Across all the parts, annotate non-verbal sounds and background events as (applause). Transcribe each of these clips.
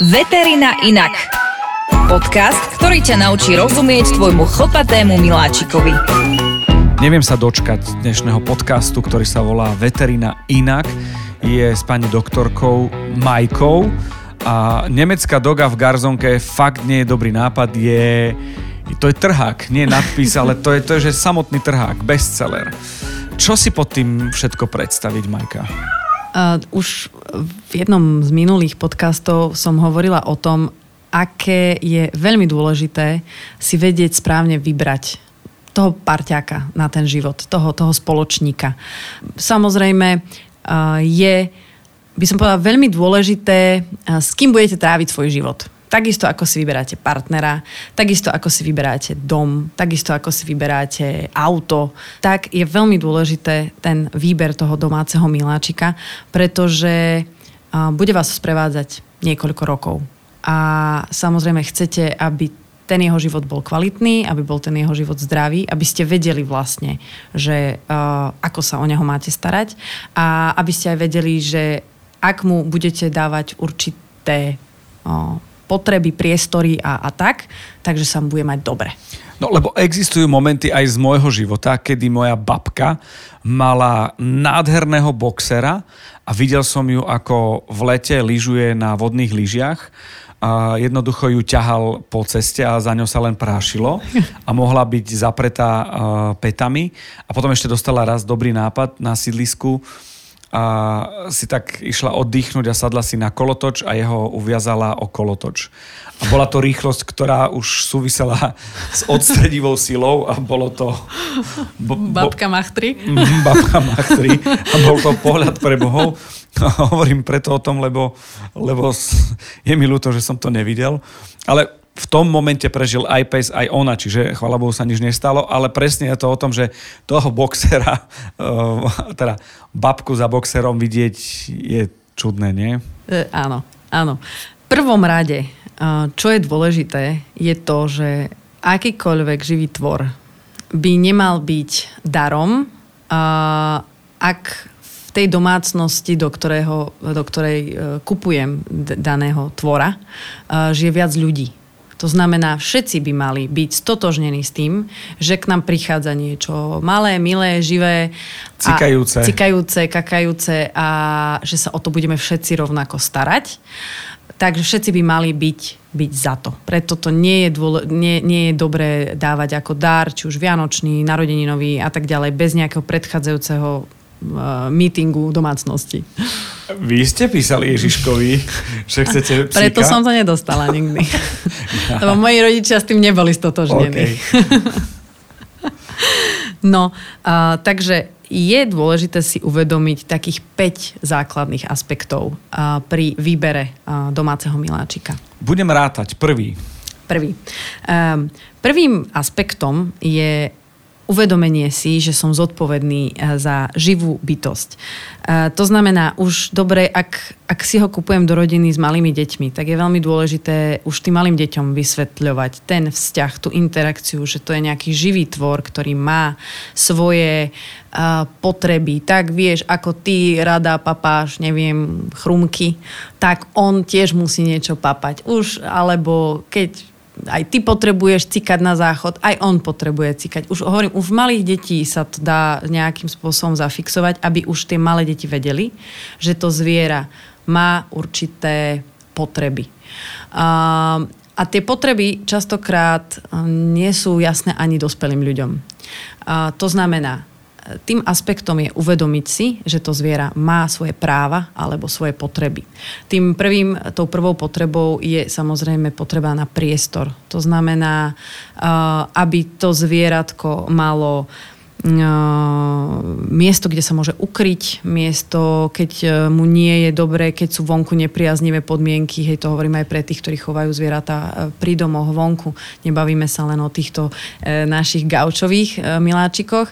Veterina inak. Podcast, ktorý ťa naučí rozumieť tvojmu chlpatému miláčikovi. Neviem sa dočkať dnešného podcastu, ktorý sa volá Veterina inak. Je s pani doktorkou Majkou a nemecká doga v garzonke fakt nie je dobrý nápad. Je, to je trhák, nie nadpis, ale to je, to je že samotný trhák, bestseller. Čo si pod tým všetko predstaviť, Majka? Uh, už v jednom z minulých podcastov som hovorila o tom, aké je veľmi dôležité si vedieť správne vybrať toho parťáka na ten život, toho, toho spoločníka. Samozrejme uh, je, by som povedala, veľmi dôležité, uh, s kým budete tráviť svoj život Takisto ako si vyberáte partnera, takisto ako si vyberáte dom, takisto ako si vyberáte auto, tak je veľmi dôležité ten výber toho domáceho miláčika, pretože bude vás sprevádzať niekoľko rokov. A samozrejme chcete, aby ten jeho život bol kvalitný, aby bol ten jeho život zdravý, aby ste vedeli vlastne, že uh, ako sa o neho máte starať a aby ste aj vedeli, že ak mu budete dávať určité uh, potreby, priestory a, a tak, takže sa bude mať dobre. No lebo existujú momenty aj z môjho života, kedy moja babka mala nádherného boxera a videl som ju, ako v lete lyžuje na vodných lyžiach a jednoducho ju ťahal po ceste a za ňou sa len prášilo a mohla byť zapretá petami a potom ešte dostala raz dobrý nápad na sídlisku, a si tak išla oddychnúť a sadla si na kolotoč a jeho uviazala o kolotoč. A bola to rýchlosť, ktorá už súvisela (laughs) s odstredivou silou a bolo to... Bo, bo, babka Machtri. Mm, babka Machtri. A bol to pohľad pre bohov. (laughs) Hovorím preto o tom, lebo, lebo je mi ľúto, že som to nevidel. Ale v tom momente prežil aj pes, aj ona, čiže chvala Bohu sa nič nestalo, ale presne je to o tom, že toho boxera, (laughs) teda babku za boxerom vidieť je čudné, nie? E, áno, áno. V prvom rade, eh, čo je dôležité, je to, že akýkoľvek živý tvor by nemal byť darom, ak v tej domácnosti, do, ktorého, do ktorej eh, kupujem daného tvora, žije viac ľudí. To znamená, všetci by mali byť stotožnení s tým, že k nám prichádza niečo malé, milé, živé. Cikajúce. A, cikajúce, kakajúce a že sa o to budeme všetci rovnako starať. Takže všetci by mali byť, byť za to. Preto to nie je, dôle, nie, nie je dobré dávať ako dar, či už vianočný, narodeninový a tak ďalej, bez nejakého predchádzajúceho uh, meetingu domácnosti. Vy ste písali Ježiškovi, že chcete psíka? Preto som to nedostala nikdy. Ja. (laughs) Lebo moji rodičia s tým neboli stotožnení. Okay. (laughs) no, uh, takže je dôležité si uvedomiť takých 5 základných aspektov pri výbere domáceho miláčika. Budem rátať. Prvý. Prvý. Um, prvým aspektom je uvedomenie si, že som zodpovedný eh, za živú bytosť. Eh, to znamená, už dobre, ak, ak si ho kupujem do rodiny s malými deťmi, tak je veľmi dôležité už tým malým deťom vysvetľovať ten vzťah, tú interakciu, že to je nejaký živý tvor, ktorý má svoje uh, potreby. Tak vieš, ako ty rada papáš, neviem, chrumky, tak on tiež musí niečo papať. Už, alebo keď aj ty potrebuješ cikať na záchod, aj on potrebuje cikať. Už hovorím, už malých detí sa to dá nejakým spôsobom zafixovať, aby už tie malé deti vedeli, že to zviera má určité potreby. A, a tie potreby častokrát nie sú jasné ani dospelým ľuďom. A to znamená, tým aspektom je uvedomiť si, že to zviera má svoje práva alebo svoje potreby. Tým prvým, tou prvou potrebou je samozrejme potreba na priestor. To znamená, aby to zvieratko malo miesto, kde sa môže ukryť, miesto, keď e, mu nie je dobré, keď sú vonku nepriaznivé podmienky, hej, to hovorím aj pre tých, ktorí chovajú zvieratá e, pri domoch vonku. Nebavíme sa len o týchto e, našich gaučových miláčikoch.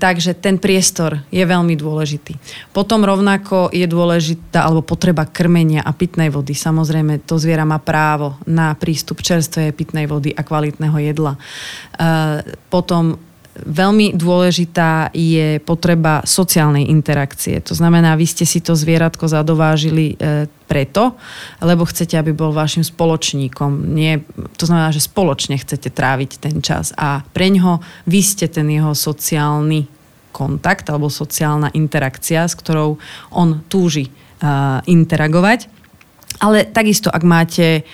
Takže ten priestor je veľmi dôležitý. Potom rovnako je dôležitá alebo potreba krmenia a pitnej vody. Samozrejme, to zviera má právo na prístup čerstvej pitnej vody a kvalitného jedla. Potom veľmi dôležitá je potreba sociálnej interakcie. To znamená, vy ste si to zvieratko zadovážili e, preto, lebo chcete, aby bol vašim spoločníkom. Nie, to znamená, že spoločne chcete tráviť ten čas a pre ňoho vy ste ten jeho sociálny kontakt alebo sociálna interakcia, s ktorou on túži uh, interagovať. Ale takisto, ak máte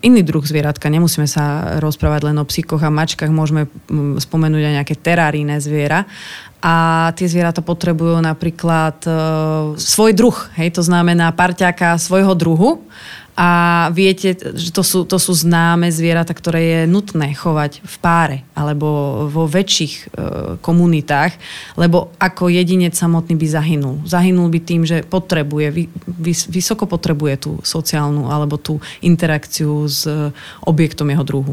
iný druh zvieratka. Nemusíme sa rozprávať len o psíkoch a mačkách, môžeme mm, spomenúť aj nejaké terárijné zviera. A tie zvieratá potrebujú napríklad e, svoj druh, hej, to znamená parťáka svojho druhu a viete, že to sú, to sú známe zvieratá, ktoré je nutné chovať v páre alebo vo väčších e, komunitách, lebo ako jedinec samotný by zahynul. Zahynul by tým, že potrebuje, vy, vys, vysoko potrebuje tú sociálnu alebo tú interakciu s e, objektom jeho druhu.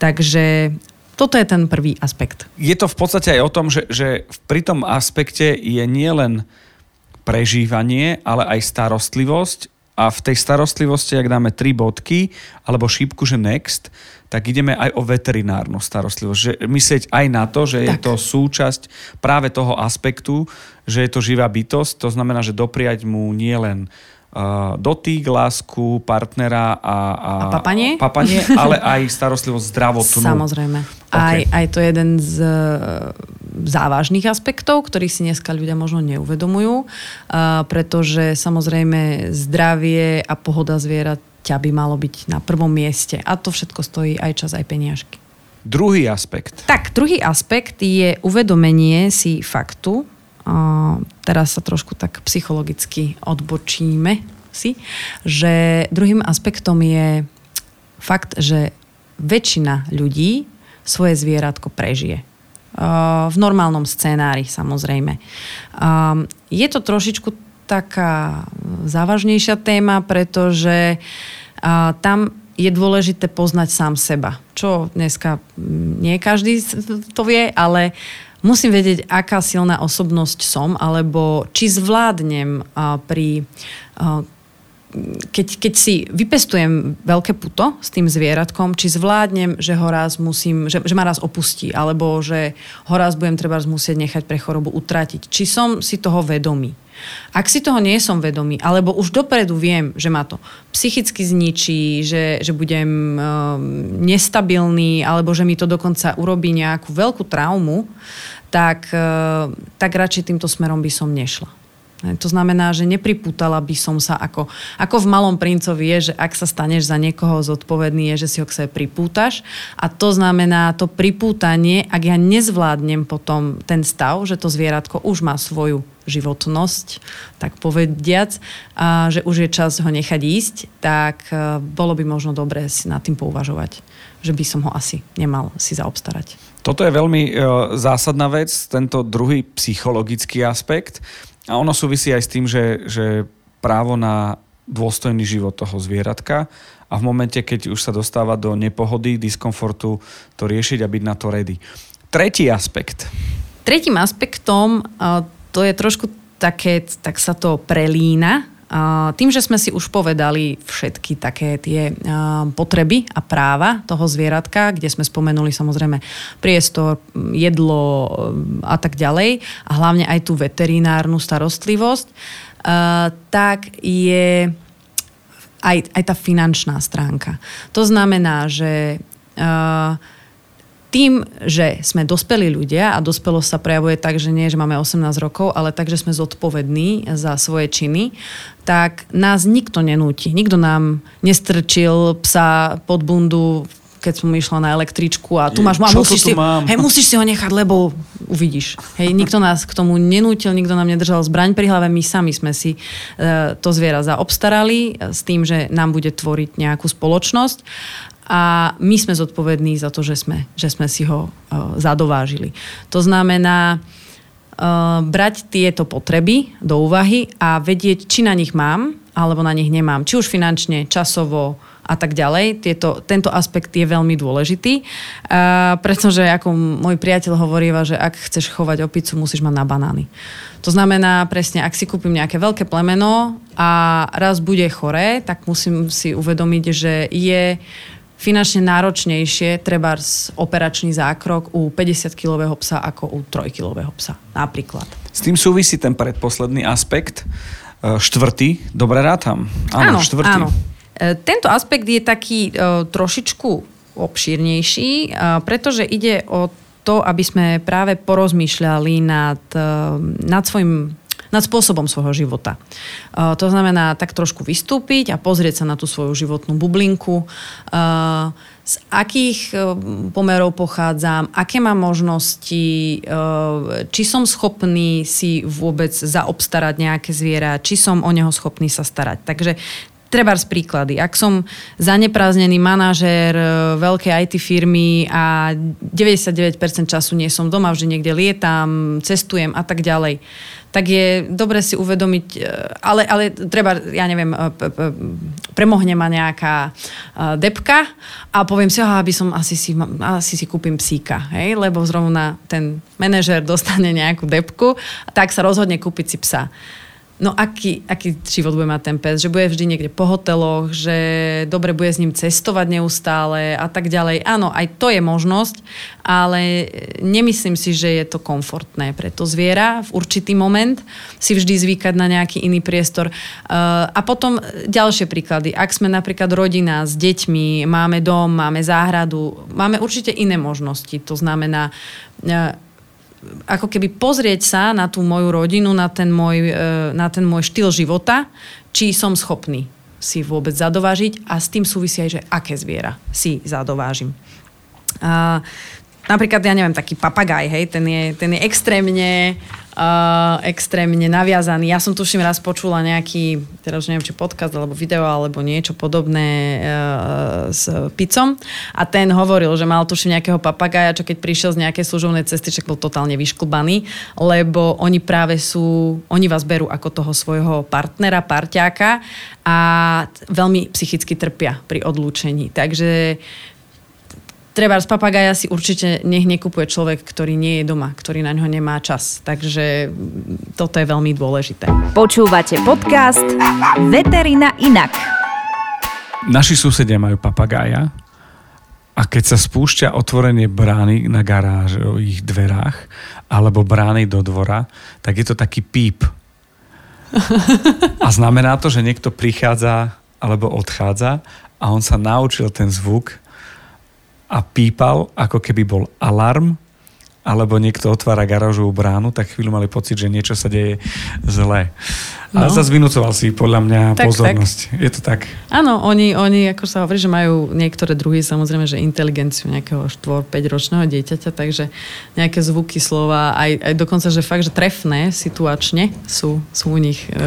Takže toto je ten prvý aspekt. Je to v podstate aj o tom, že, že pri tom aspekte je nielen prežívanie, ale aj starostlivosť a v tej starostlivosti, ak dáme tri bodky alebo šípku, že next, tak ideme aj o veterinárnu starostlivosť. Že myslieť aj na to, že tak. je to súčasť práve toho aspektu, že je to živá bytosť. To znamená, že dopriať mu nie len uh, dotyk, lásku, partnera a, a, a papanie? papanie, (laughs) ale aj starostlivosť zdravotnú. Samozrejme. Okay. Aj, aj to je jeden z závažných aspektov, ktorých si dneska ľudia možno neuvedomujú, pretože samozrejme zdravie a pohoda ťa by malo byť na prvom mieste. A to všetko stojí aj čas, aj peniažky. Druhý aspekt. Tak, druhý aspekt je uvedomenie si faktu. teraz sa trošku tak psychologicky odbočíme si, že druhým aspektom je fakt, že väčšina ľudí svoje zvieratko prežije v normálnom scénári samozrejme. Je to trošičku taká závažnejšia téma, pretože tam je dôležité poznať sám seba. Čo dneska nie každý to vie, ale musím vedieť, aká silná osobnosť som, alebo či zvládnem pri keď, keď si vypestujem veľké puto s tým zvieratkom, či zvládnem, že ho raz musím, že, že ma raz opustí, alebo že ho raz budem treba musieť nechať pre chorobu utratiť. Či som si toho vedomý. Ak si toho nie som vedomý, alebo už dopredu viem, že ma to psychicky zničí, že, že budem um, nestabilný, alebo že mi to dokonca urobí nejakú veľkú traumu, tak, uh, tak radšej týmto smerom by som nešla. To znamená, že nepripútala by som sa ako, ako v Malom princovi je, že ak sa staneš za niekoho zodpovedný, je, že si ho k sebe pripútaš. A to znamená to pripútanie, ak ja nezvládnem potom ten stav, že to zvieratko už má svoju životnosť, tak povediac, a že už je čas ho nechať ísť, tak e, bolo by možno dobré si nad tým pouvažovať, že by som ho asi nemal si zaobstarať. Toto je veľmi e, zásadná vec, tento druhý psychologický aspekt. A ono súvisí aj s tým, že, že právo na dôstojný život toho zvieratka a v momente, keď už sa dostáva do nepohody, diskomfortu, to riešiť a byť na to ready. Tretí aspekt. Tretím aspektom, to je trošku také, tak sa to prelína tým, že sme si už povedali všetky také tie potreby a práva toho zvieratka, kde sme spomenuli samozrejme priestor, jedlo a tak ďalej a hlavne aj tú veterinárnu starostlivosť, tak je aj, aj tá finančná stránka. To znamená, že tým, že sme dospelí ľudia a dospelosť sa prejavuje tak, že nie, že máme 18 rokov, ale tak, že sme zodpovední za svoje činy, tak nás nikto nenúti. Nikto nám nestrčil psa pod bundu keď som išla na električku a tu máš, má, musíš, si, mám? Hej, musíš si ho nechať, lebo uvidíš. Hej, nikto nás k tomu nenútil, nikto nám nedržal zbraň pri hlave, my sami sme si e, to zviera zaobstarali s tým, že nám bude tvoriť nejakú spoločnosť a my sme zodpovední za to, že sme, že sme si ho uh, zadovážili. To znamená uh, brať tieto potreby do úvahy a vedieť, či na nich mám, alebo na nich nemám. Či už finančne, časovo a tak ďalej. Tieto, tento aspekt je veľmi dôležitý, uh, pretože ako môj priateľ hovoríva, že ak chceš chovať opicu, musíš mať na banány. To znamená presne, ak si kúpim nejaké veľké plemeno a raz bude choré, tak musím si uvedomiť, že je finančne náročnejšie, treba operačný zákrok u 50-kilového psa ako u 3-kilového psa, napríklad. S tým súvisí ten predposledný aspekt, e, štvrtý, dobre rátam. Áno, áno štvrtý. Áno. E, tento aspekt je taký e, trošičku obšírnejší, pretože ide o to, aby sme práve porozmýšľali nad, nad svojim nad spôsobom svojho života. To znamená tak trošku vystúpiť a pozrieť sa na tú svoju životnú bublinku, z akých pomerov pochádzam, aké mám možnosti, či som schopný si vôbec zaobstarať nejaké zviera, či som o neho schopný sa starať. Takže treba z príklady. Ak som zanepráznený manažér veľkej IT firmy a 99% času nie som doma, vždy niekde lietam, cestujem a tak ďalej, tak je dobre si uvedomiť, e, ale, ale treba, ja neviem, e, premohne ma nejaká depka a poviem si, aha, aby som asi si, asi si kúpim psíka, hej? lebo zrovna ten manažer dostane nejakú depku, tak sa rozhodne kúpiť si psa. No aký, aký život bude mať ten pes? Že bude vždy niekde po hoteloch, že dobre bude s ním cestovať neustále a tak ďalej. Áno, aj to je možnosť, ale nemyslím si, že je to komfortné pre to zviera v určitý moment si vždy zvykať na nejaký iný priestor. Uh, a potom ďalšie príklady. Ak sme napríklad rodina s deťmi, máme dom, máme záhradu, máme určite iné možnosti. To znamená, ako keby pozrieť sa na tú moju rodinu, na ten môj, e, na ten môj štýl života, či som schopný si vôbec zadovážiť a s tým súvisí aj, že aké zviera si zadovážim. A, napríklad, ja neviem, taký papagaj, hej, ten je, ten je extrémne extrémne naviazaný. Ja som tuším raz počula nejaký, teraz neviem, či podcast alebo video alebo niečo podobné uh, s Picom a ten hovoril, že mal tuším nejakého papagaja, čo keď prišiel z nejakej služovnej cesty, čak bol totálne vyšklbaný, lebo oni práve sú, oni vás berú ako toho svojho partnera, parťáka a veľmi psychicky trpia pri odlúčení. Takže treba z papagaja si určite nech nekupuje človek, ktorý nie je doma, ktorý na ňo nemá čas. Takže toto je veľmi dôležité. Počúvate podcast Veterina inak. Naši susedia majú papagája a keď sa spúšťa otvorenie brány na garážových dverách alebo brány do dvora, tak je to taký píp. A znamená to, že niekto prichádza alebo odchádza a on sa naučil ten zvuk a pípal, ako keby bol alarm, alebo niekto otvára garážovú bránu, tak chvíľu mali pocit, že niečo sa deje zle. No. A zase vynúcoval si podľa mňa tak, pozornosť. Tak. Je to tak? Áno, oni, oni, ako sa hovorí, že majú niektoré druhy samozrejme, že inteligenciu nejakého 4-5 ročného dieťaťa, takže nejaké zvuky, slova, aj, aj dokonca, že fakt, že trefné situačne sú, sú u nich, e,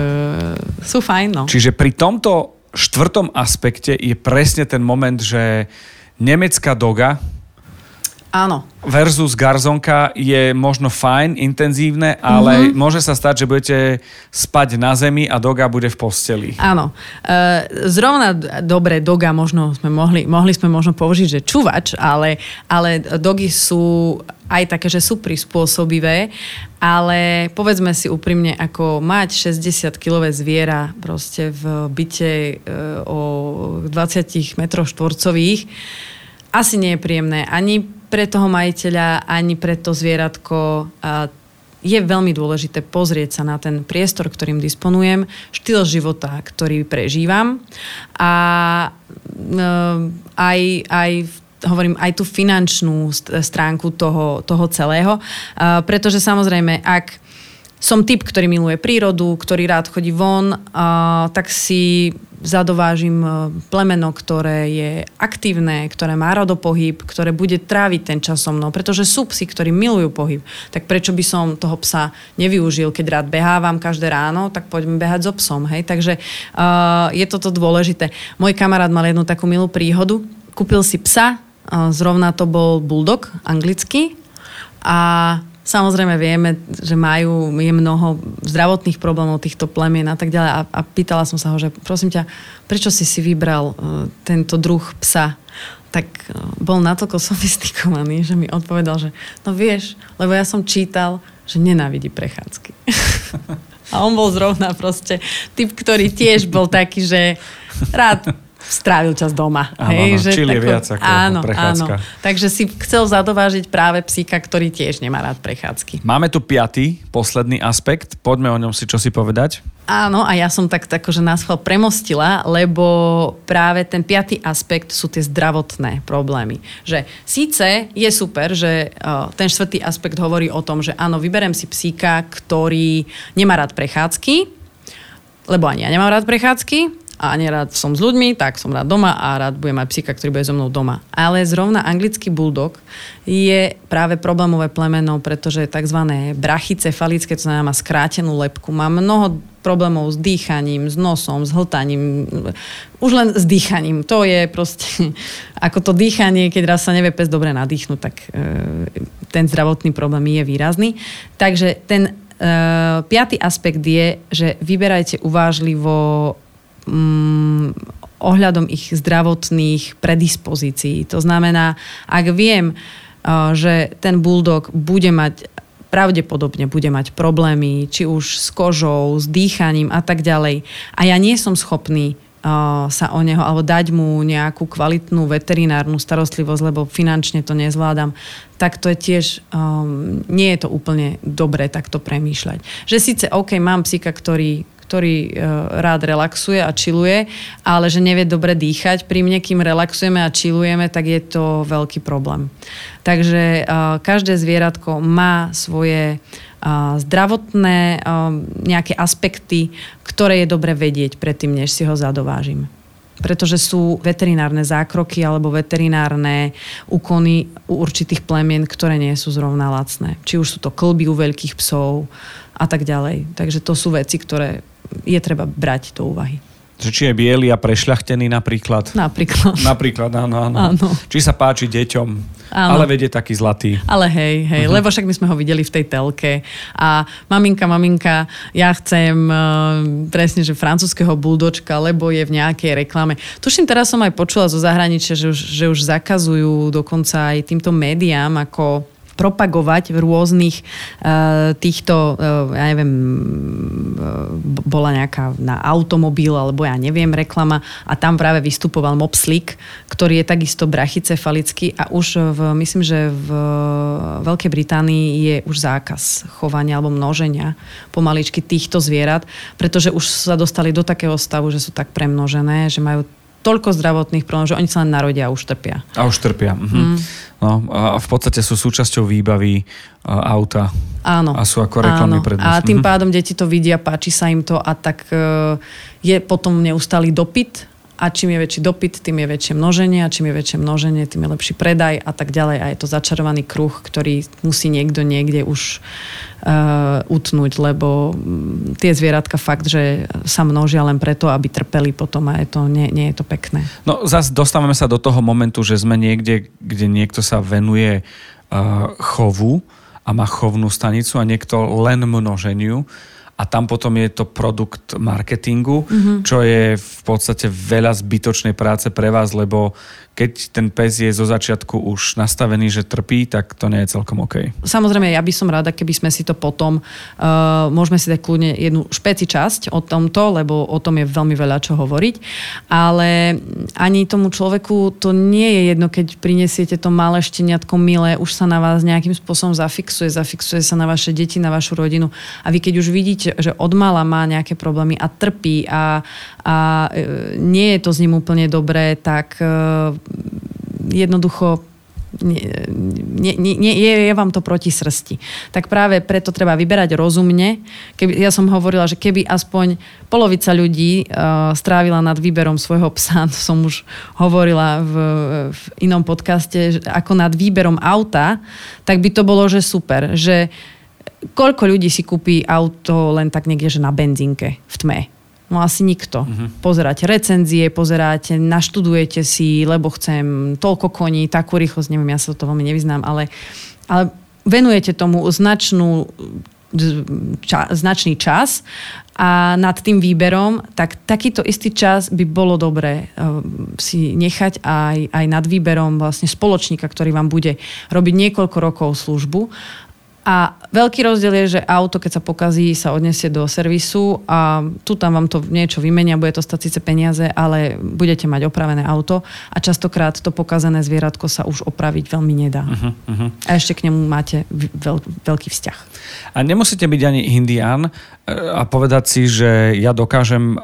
sú fajn. No. Čiže pri tomto štvrtom aspekte je presne ten moment, že nemecká doga Áno. Versus garzonka je možno fajn, intenzívne, ale mm-hmm. môže sa stať, že budete spať na zemi a doga bude v posteli. Áno. E, zrovna dobre doga možno sme mohli, mohli sme možno použiť, že čuvač, ale, ale dogy sú aj také, že sú prispôsobivé, ale povedzme si úprimne, ako mať 60-kilové zviera proste v byte e, o 20 metroch štvorcových, asi nie je príjemné ani pre toho majiteľa, ani pre to zvieratko. Je veľmi dôležité pozrieť sa na ten priestor, ktorým disponujem, štýl života, ktorý prežívam a e, aj, aj hovorím aj tú finančnú stránku toho, toho celého, pretože samozrejme, ak som typ, ktorý miluje prírodu, ktorý rád chodí von, a, tak si zadovážim e, plemeno, ktoré je aktívne, ktoré má pohyb, ktoré bude tráviť ten čas so mnou, pretože sú psi, ktorí milujú pohyb. Tak prečo by som toho psa nevyužil, keď rád behávam každé ráno, tak poďme behať so psom. Hej? Takže uh, je toto dôležité. Môj kamarát mal jednu takú milú príhodu. Kúpil si psa, uh, zrovna to bol bulldog anglický a Samozrejme vieme, že majú, je mnoho zdravotných problémov týchto plemien a tak ďalej. A, a pýtala som sa ho, že prosím ťa, prečo si si vybral uh, tento druh psa? Tak uh, bol natoľko (laughs) sofistikovaný, že mi odpovedal, že no vieš, lebo ja som čítal, že nenávidí prechádzky. (laughs) a on bol zrovna proste typ, ktorý tiež bol taký, že rád strávil čas doma. Áno, hej, áno, že je tako, viac ako áno, prechádzka. Áno. Takže si chcel zadovážiť práve psíka, ktorý tiež nemá rád prechádzky. Máme tu piatý, posledný aspekt. Poďme o ňom si čo si povedať. Áno, a ja som tak akože nás chval premostila, lebo práve ten piatý aspekt sú tie zdravotné problémy. Že síce je super, že uh, ten štvrtý aspekt hovorí o tom, že áno, vyberem si psíka, ktorý nemá rád prechádzky, lebo ani ja nemám rád prechádzky, a nerád som s ľuďmi, tak som rád doma a rád budem mať psíka, ktorý bude so mnou doma. Ale zrovna anglický bulldog je práve problémové plemeno, pretože tzv. brachycefalické, to znamená má skrátenú lepku, má mnoho problémov s dýchaním, s nosom, s hltaním, už len s dýchaním. To je proste, (laughs) ako to dýchanie, keď raz sa nevie pes dobre nadýchnuť, tak e, ten zdravotný problém je výrazný. Takže ten e, piatý aspekt je, že vyberajte uvážlivo mm, ohľadom ich zdravotných predispozícií. To znamená, ak viem, uh, že ten bulldog bude mať pravdepodobne bude mať problémy, či už s kožou, s dýchaním a tak ďalej. A ja nie som schopný uh, sa o neho, alebo dať mu nejakú kvalitnú veterinárnu starostlivosť, lebo finančne to nezvládam, tak to je tiež, um, nie je to úplne dobré takto premýšľať. Že síce, OK, mám psíka, ktorý ktorý uh, rád relaxuje a čiluje, ale že nevie dobre dýchať. Pri mne, kým relaxujeme a čilujeme, tak je to veľký problém. Takže uh, každé zvieratko má svoje uh, zdravotné nejaké aspekty, ktoré je dobre vedieť predtým, než si ho zadovážim pretože sú veterinárne zákroky alebo veterinárne úkony u určitých plemien, ktoré nie sú zrovna lacné. Či už sú to klby u veľkých psov a tak ďalej. Takže to sú veci, ktoré je treba brať do úvahy. Že či je biely a prešľachtený napríklad. Napríklad. Napríklad, áno, áno. Áno. Či sa páči deťom, Áno. ale vedie taký zlatý. Ale hej, hej, uh-huh. lebo však my sme ho videli v tej telke a maminka, maminka, ja chcem uh, presne, že francúzského buldočka, lebo je v nejakej reklame. Tuším, teraz som aj počula zo zahraničia, že už, že už zakazujú dokonca aj týmto médiám ako propagovať v rôznych uh, týchto, uh, ja neviem, uh, bola nejaká na automobil, alebo ja neviem, reklama a tam práve vystupoval Mopslik, ktorý je takisto brachycefalický a už v, myslím, že v Veľkej Británii je už zákaz chovania alebo množenia pomaličky týchto zvierat, pretože už sa dostali do takého stavu, že sú tak premnožené, že majú toľko zdravotných problémov, že oni sa len narodia a už trpia. A už trpia. Mhm. Mm. No, a v podstate sú súčasťou výbavy uh, auta. Áno. A sú ako reklamy pred A tým Mhm. pádom deti to vidia, páči sa im to a tak uh, je potom neustály dopyt a čím je väčší dopyt, tým je väčšie množenie a čím je väčšie množenie, tým je lepší predaj a tak ďalej. A je to začarovaný kruh, ktorý musí niekto niekde už uh, utnúť, lebo mm, tie zvieratka fakt, že sa množia len preto, aby trpeli potom a je to, nie, nie je to pekné. No zase dostávame sa do toho momentu, že sme niekde, kde niekto sa venuje uh, chovu a má chovnú stanicu a niekto len množeniu a tam potom je to produkt marketingu, mm-hmm. čo je v podstate veľa zbytočnej práce pre vás, lebo keď ten pes je zo začiatku už nastavený, že trpí, tak to nie je celkom OK. Samozrejme, ja by som rada, keby sme si to potom, uh, môžeme si dať kľudne jednu špeci časť o tomto, lebo o tom je veľmi veľa čo hovoriť, ale ani tomu človeku to nie je jedno, keď prinesiete to malé šteniatko milé, už sa na vás nejakým spôsobom zafixuje, zafixuje sa na vaše deti, na vašu rodinu a vy keď už vidíte, že od mala má nejaké problémy a trpí a, a e, nie je to s ním úplne dobré, tak e, jednoducho nie, nie, nie, je, je vám to proti srsti. Tak práve preto treba vyberať rozumne. Keby, ja som hovorila, že keby aspoň polovica ľudí uh, strávila nad výberom svojho psa, (laughs) to som už hovorila v, v inom podcaste, ako nad výberom auta, tak by to bolo, že super. Že koľko ľudí si kúpi auto len tak niekde, že na benzínke v tme? No asi nikto. Uh-huh. Pozeráte recenzie, pozeráte, naštudujete si, lebo chcem toľko koní, takú rýchlosť, neviem, ja sa to veľmi nevyznám, ale, ale venujete tomu značnú ča, značný čas a nad tým výberom, tak takýto istý čas by bolo dobré uh, si nechať aj, aj nad výberom vlastne spoločníka, ktorý vám bude robiť niekoľko rokov službu A veľký rozdiel je, že auto, keď sa pokazí, sa odnesie do servisu a tu tam vám to niečo vymenia, bude to stať síce peniaze, ale budete mať opravené auto a častokrát to pokazané zvieratko sa už opraviť veľmi nedá. Uh-huh, uh-huh. A ešte k nemu máte veľ, veľký vzťah. A nemusíte byť ani indián e, a povedať si, že ja dokážem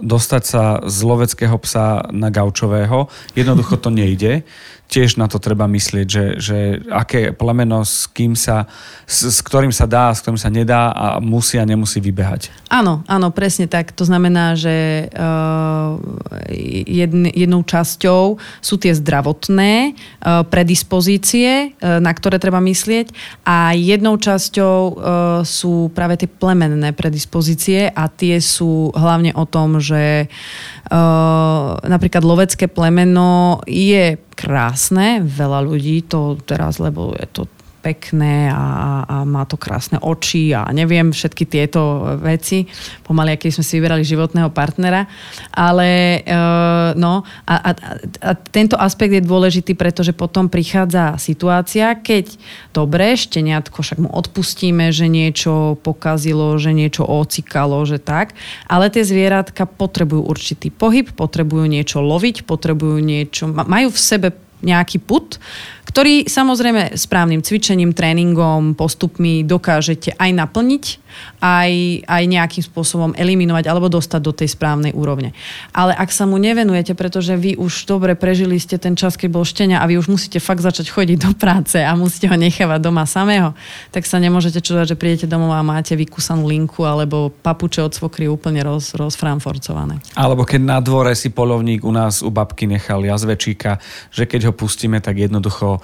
dostať sa z loveckého psa na gaučového. Jednoducho to nejde tiež na to treba myslieť, že, že aké plemeno s kým sa, s, s ktorým sa dá, s ktorým sa nedá a musí a nemusí vybehať. Áno, áno, presne tak. To znamená, že uh, jedn, jednou časťou sú tie zdravotné uh, predispozície, uh, na ktoré treba myslieť a jednou časťou uh, sú práve tie plemenné predispozície a tie sú hlavne o tom, že uh, napríklad lovecké plemeno je krásne. Veľa ľudí to teraz, lebo je to pekné a, a má to krásne oči a neviem všetky tieto veci, pomaly, aký sme si vyberali životného partnera. Ale e, no, a, a, a tento aspekt je dôležitý, pretože potom prichádza situácia, keď dobre, šteniatko, však mu odpustíme, že niečo pokazilo, že niečo ocikalo, že tak, ale tie zvieratka potrebujú určitý pohyb, potrebujú niečo loviť, potrebujú niečo, majú v sebe nejaký put, ktorý samozrejme správnym cvičením, tréningom, postupmi dokážete aj naplniť, aj, aj nejakým spôsobom eliminovať alebo dostať do tej správnej úrovne. Ale ak sa mu nevenujete, pretože vy už dobre prežili ste ten čas, keď bol štenia a vy už musíte fakt začať chodiť do práce a musíte ho nechávať doma samého, tak sa nemôžete čudovať, že prídete domov a máte vykúsanú linku alebo papuče od svokry úplne roz, rozframforcované. Alebo keď na dvore si polovník u nás u babky nechal jazvečíka, že keď ho pustíme, tak jednoducho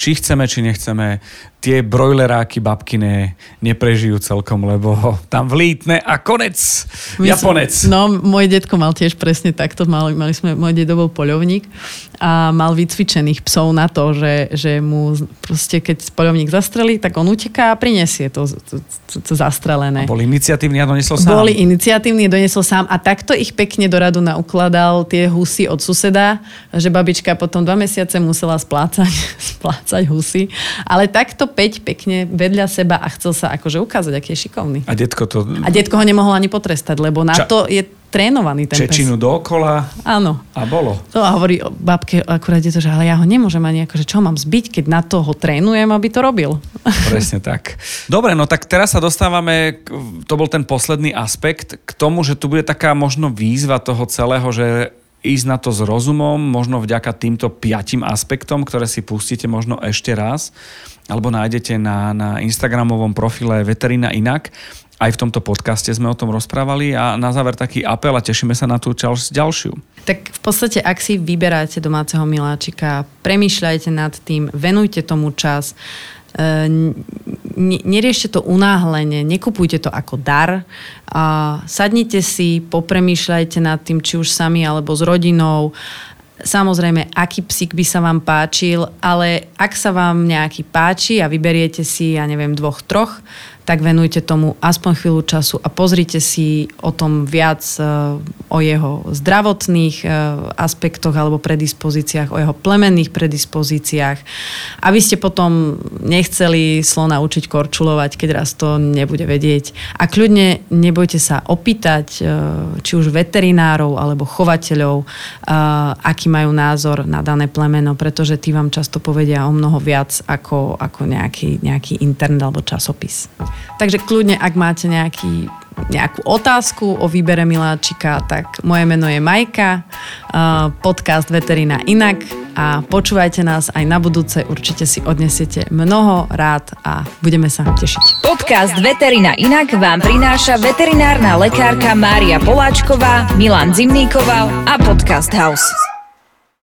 či chceme, či nechceme, tie brojleráky babkine neprežijú celkom, lebo tam vlítne a konec. My Japonec. Som, no, môj detko mal tiež presne takto. Mali, mali sme, môj dedo bol poľovník a mal vycvičených psov na to, že, že mu proste, keď poľovník zastrelí, tak on uteká a prinesie to, to, to, to zastrelené. A bol iniciatívny a doniesol sám. Boli iniciatívni a doniesol sám a takto ich pekne do radu naukladal tie husy od suseda, že babička potom dva mesiace musela splácať, (laughs) splácať husy. Ale takto 5 pekne vedľa seba a chcel sa akože ukázať, aký je šikovný. A detko to... A detko ho nemohol ani potrestať, lebo na Ča... to je trénovaný ten Čečinu pes. dookola. Áno. A bolo. To a hovorí babke akurát je to, že ale ja ho nemôžem ani akože čo mám zbyť, keď na to ho trénujem, aby to robil. (laughs) Presne tak. Dobre, no tak teraz sa dostávame, to bol ten posledný aspekt, k tomu, že tu bude taká možno výzva toho celého, že ísť na to s rozumom, možno vďaka týmto piatim aspektom, ktoré si pustíte možno ešte raz, alebo nájdete na, na Instagramovom profile Veterina Inak. Aj v tomto podcaste sme o tom rozprávali a na záver taký apel a tešíme sa na tú čas ďalšiu. Tak v podstate, ak si vyberáte domáceho miláčika, premýšľajte nad tým, venujte tomu čas, neriešte to unáhlenie, nekupujte to ako dar. Sadnite si, popremýšľajte nad tým, či už sami alebo s rodinou. Samozrejme, aký psík by sa vám páčil, ale ak sa vám nejaký páči a vyberiete si, ja neviem, dvoch, troch, tak venujte tomu aspoň chvíľu času a pozrite si o tom viac e, o jeho zdravotných e, aspektoch alebo predispozíciách, o jeho plemenných predispozíciách, aby ste potom nechceli slona učiť korčulovať, keď raz to nebude vedieť. A kľudne nebojte sa opýtať e, či už veterinárov alebo chovateľov, aký majú názor na dané plemeno, pretože tí vám často povedia o mnoho viac ako, ako nejaký, nejaký internet alebo časopis. Takže kľudne, ak máte nejaký, nejakú otázku o výbere miláčika, tak moje meno je Majka, podcast Veterina Inak a počúvajte nás aj na budúce, určite si odnesiete mnoho rád a budeme sa tešiť. Podcast Veterina Inak vám prináša veterinárna lekárka Mária Poláčková, Milan Zimníkoval a Podcast House.